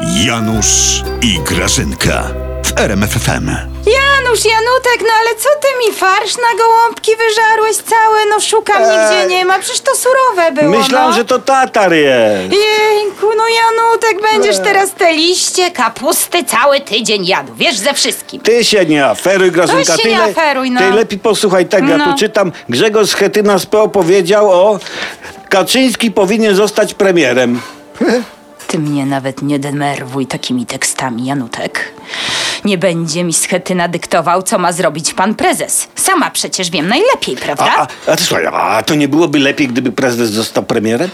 Janusz i Grażynka w RMFFM. Janusz, Janutek, no ale co ty mi farsz na gołąbki wyżarłeś cały? No szukam, nigdzie nie ma, przecież to surowe było, Myślałem, no. że to tatar jest. Jejku, no Janutek, będziesz teraz te liście kapusty cały tydzień jadł, wiesz, ze wszystkim. Ty się nie aferuj, Grażynka. No się ty, nie aferuj, no. ty lepiej posłuchaj tego. Ja No. tu czytam, Grzegorz Schetyna z PO powiedział o... Kaczyński powinien zostać premierem. Ty mnie nawet nie denerwuj takimi tekstami, Janutek. Nie będzie mi schetyna dyktował, co ma zrobić pan prezes. Sama przecież wiem najlepiej, prawda? A, a, a, słuchaj, a to nie byłoby lepiej, gdyby prezes został premierem?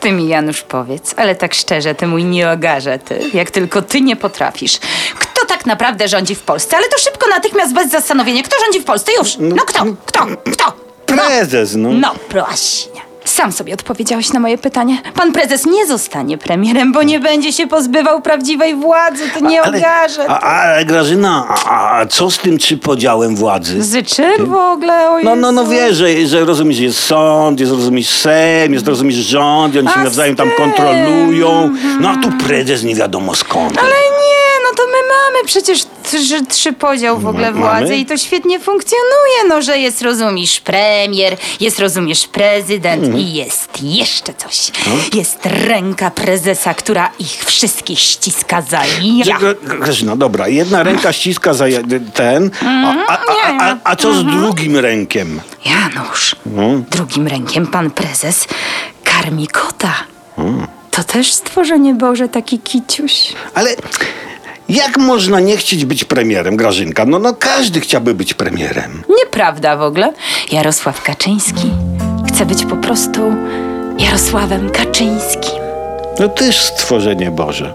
Ty mi, Janusz, powiedz, ale tak szczerze, ty mój nieogarze, ty, jak tylko ty nie potrafisz. Kto tak naprawdę rządzi w Polsce? Ale to szybko, natychmiast, bez zastanowienia. Kto rządzi w Polsce? Już! No kto? Kto? Kto? Prezes, no. No, właśnie. Sam sobie odpowiedziałeś na moje pytanie. Pan prezes nie zostanie premierem, bo nie będzie się pozbywał prawdziwej władzy. To nie ogarze. a, ale Grażyna, a, a co z tym trzy-podziałem władzy? Z czym w ogóle? O No, no, no Jezu. wiesz, że, że rozumiesz, jest sąd, jest rozumiesz Sejm, jest rozumiesz rząd i oni się A nawzajem tam kontrolują. No a tu prezes nie wiadomo skąd. Ale nie, no mamy przecież trzy, trzy podział w ogóle Ma- władzy mamy? i to świetnie funkcjonuje, no, że jest, rozumiesz, premier, jest, rozumiesz, prezydent Mhm. i jest jeszcze coś. No. Jest ręka prezesa, która ich wszystkich ściska za ja. Grażyna, dobra, jedna ręka ściska za ten, a, a, a, a, a co z drugim rękiem? Janusz, No. drugim rękiem pan prezes karmi kota. Hmm. To też stworzenie Boże, taki kiciuś. Ale jak można nie chcieć być premierem, Grażynka? No, no każdy chciałby być premierem. Nieprawda w ogóle. Jarosław Kaczyński chce być po prostu Jarosławem Kaczyńskim. No też stworzenie Boże.